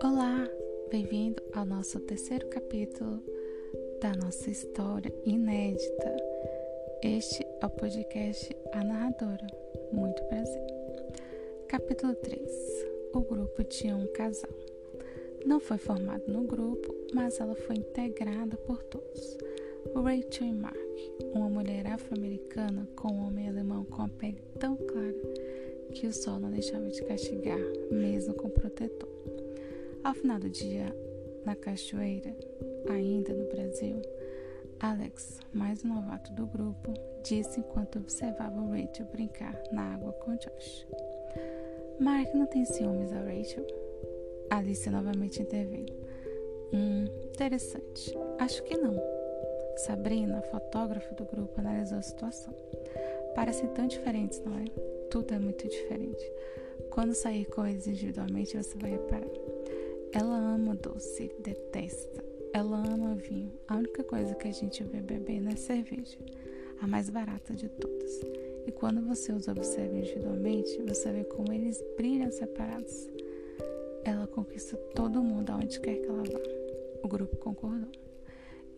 Olá, bem-vindo ao nosso terceiro capítulo da nossa história inédita. Este é o podcast A Narradora. Muito prazer. Capítulo 3 O grupo tinha um casal. Não foi formado no grupo, mas ela foi integrada por todos. Rachel e Mark, uma mulher afro-americana com um homem alemão com a pele tão clara que o sol não deixava de castigar, mesmo com protetor. Ao final do dia, na cachoeira, ainda no Brasil, Alex, mais um novato do grupo, disse enquanto observava Rachel brincar na água com Josh. Mark não tem ciúmes a Rachel? Alice novamente interveio. Hum, interessante. Acho que não. Sabrina, fotógrafa do grupo, analisou a situação. Parecem tão diferentes, não é? Tudo é muito diferente. Quando sair com eles individualmente, você vai reparar. Ela ama doce, detesta. Ela ama vinho. A única coisa que a gente vê bebendo é cerveja, a mais barata de todas. E quando você os observa individualmente, você vê como eles brilham separados. Ela conquista todo mundo aonde quer que ela vá. O grupo concordou.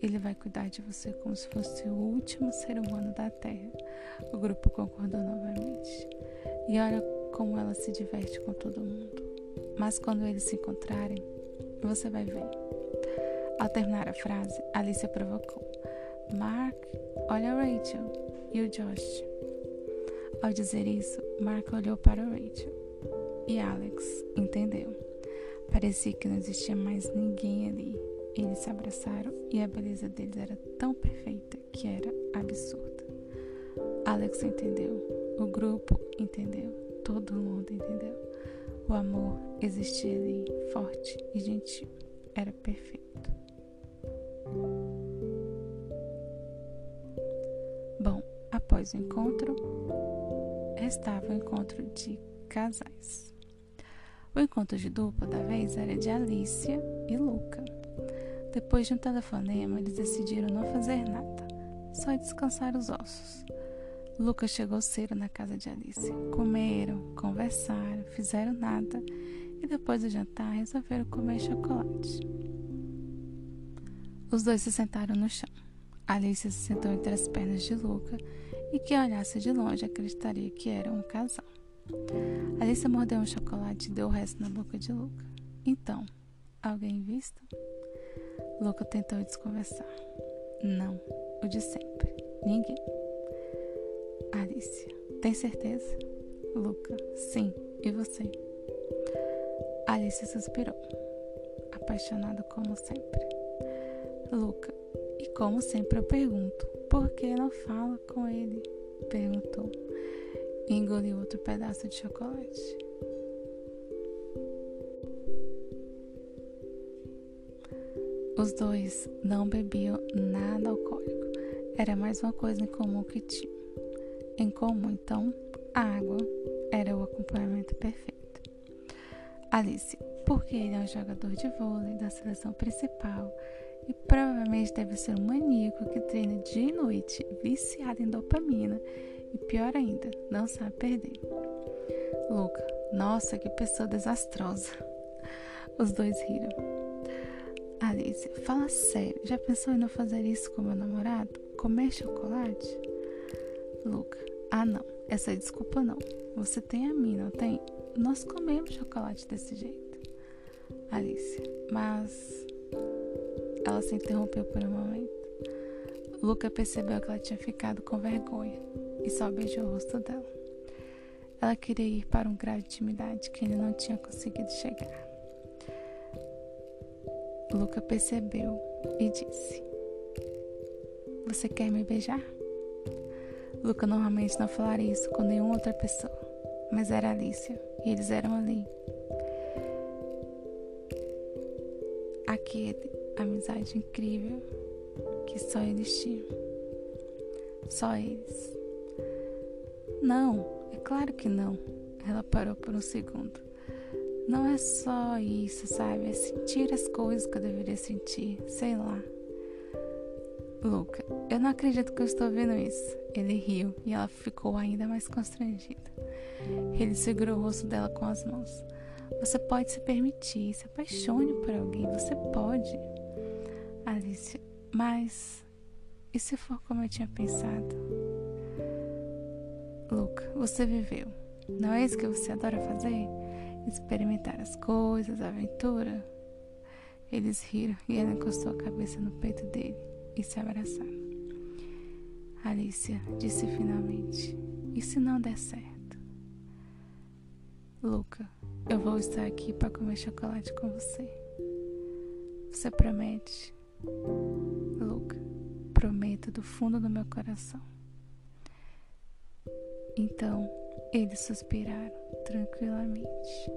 Ele vai cuidar de você como se fosse o último ser humano da Terra. O grupo concordou novamente. E olha como ela se diverte com todo mundo. Mas quando eles se encontrarem, você vai ver. Ao terminar a frase, Alicia provocou: Mark, olha Rachel e o Josh. Ao dizer isso, Mark olhou para Rachel e Alex entendeu. Parecia que não existia mais ninguém ali eles se abraçaram e a beleza deles era tão perfeita que era absurda. Alex entendeu, o grupo entendeu, todo mundo entendeu. O amor existia ali, forte e gentil. Era perfeito. Bom, após o encontro, restava o encontro de casais. O encontro de dupla da vez era de Alicia e Luca. Depois de um telefonema, eles decidiram não fazer nada, só descansar os ossos. Lucas chegou cedo na casa de Alice. Comeram, conversaram, fizeram nada e depois do jantar resolveram comer chocolate. Os dois se sentaram no chão. Alice se sentou entre as pernas de Luca e quem olhasse de longe acreditaria que era um casal. Alice mordeu um chocolate e deu o resto na boca de Luca. Então, alguém visto? Luca tentou desconversar. Não, o de sempre. Ninguém. Alicia, tem certeza? Luca, sim. E você? Alice suspirou, apaixonado como sempre. Luca, e como sempre eu pergunto, por que não fala com ele? Perguntou. E engoliu outro pedaço de chocolate. Os dois não bebiam nada alcoólico. Era mais uma coisa em comum que tinham. Em comum, então, a água era o acompanhamento perfeito. Alice, porque ele é um jogador de vôlei da seleção principal e provavelmente deve ser um maníaco que treina dia e noite, viciado em dopamina e pior ainda, não sabe perder. Luca, nossa, que pessoa desastrosa. Os dois riram. Alice, fala sério, já pensou em não fazer isso com meu namorado? Comer chocolate? Luca, ah não, essa desculpa não. Você tem a mim, não tem? Nós comemos chocolate desse jeito. Alice, mas. Ela se interrompeu por um momento. Luca percebeu que ela tinha ficado com vergonha e só beijou o rosto dela. Ela queria ir para um grau de intimidade que ele não tinha conseguido chegar. Luca percebeu e disse: Você quer me beijar? Luca normalmente não falaria isso com nenhuma outra pessoa, mas era Alicia e eles eram ali. Aquele amizade incrível que só eles tinham. Só eles. Não, é claro que não. Ela parou por um segundo. Não é só isso, sabe? É sentir as coisas que eu deveria sentir, sei lá. Luca, eu não acredito que eu estou vendo isso. Ele riu e ela ficou ainda mais constrangida. Ele segurou o rosto dela com as mãos. Você pode se permitir, se apaixone por alguém, você pode. Alice, mas e se for como eu tinha pensado? Luca, você viveu. Não é isso que você adora fazer? Experimentar as coisas, a aventura? Eles riram e ela encostou a cabeça no peito dele e se abraçaram. Alicia disse finalmente: E se não der certo? Luca, eu vou estar aqui para comer chocolate com você. Você promete? Luca, prometo do fundo do meu coração. Então eles suspiraram tranquilamente.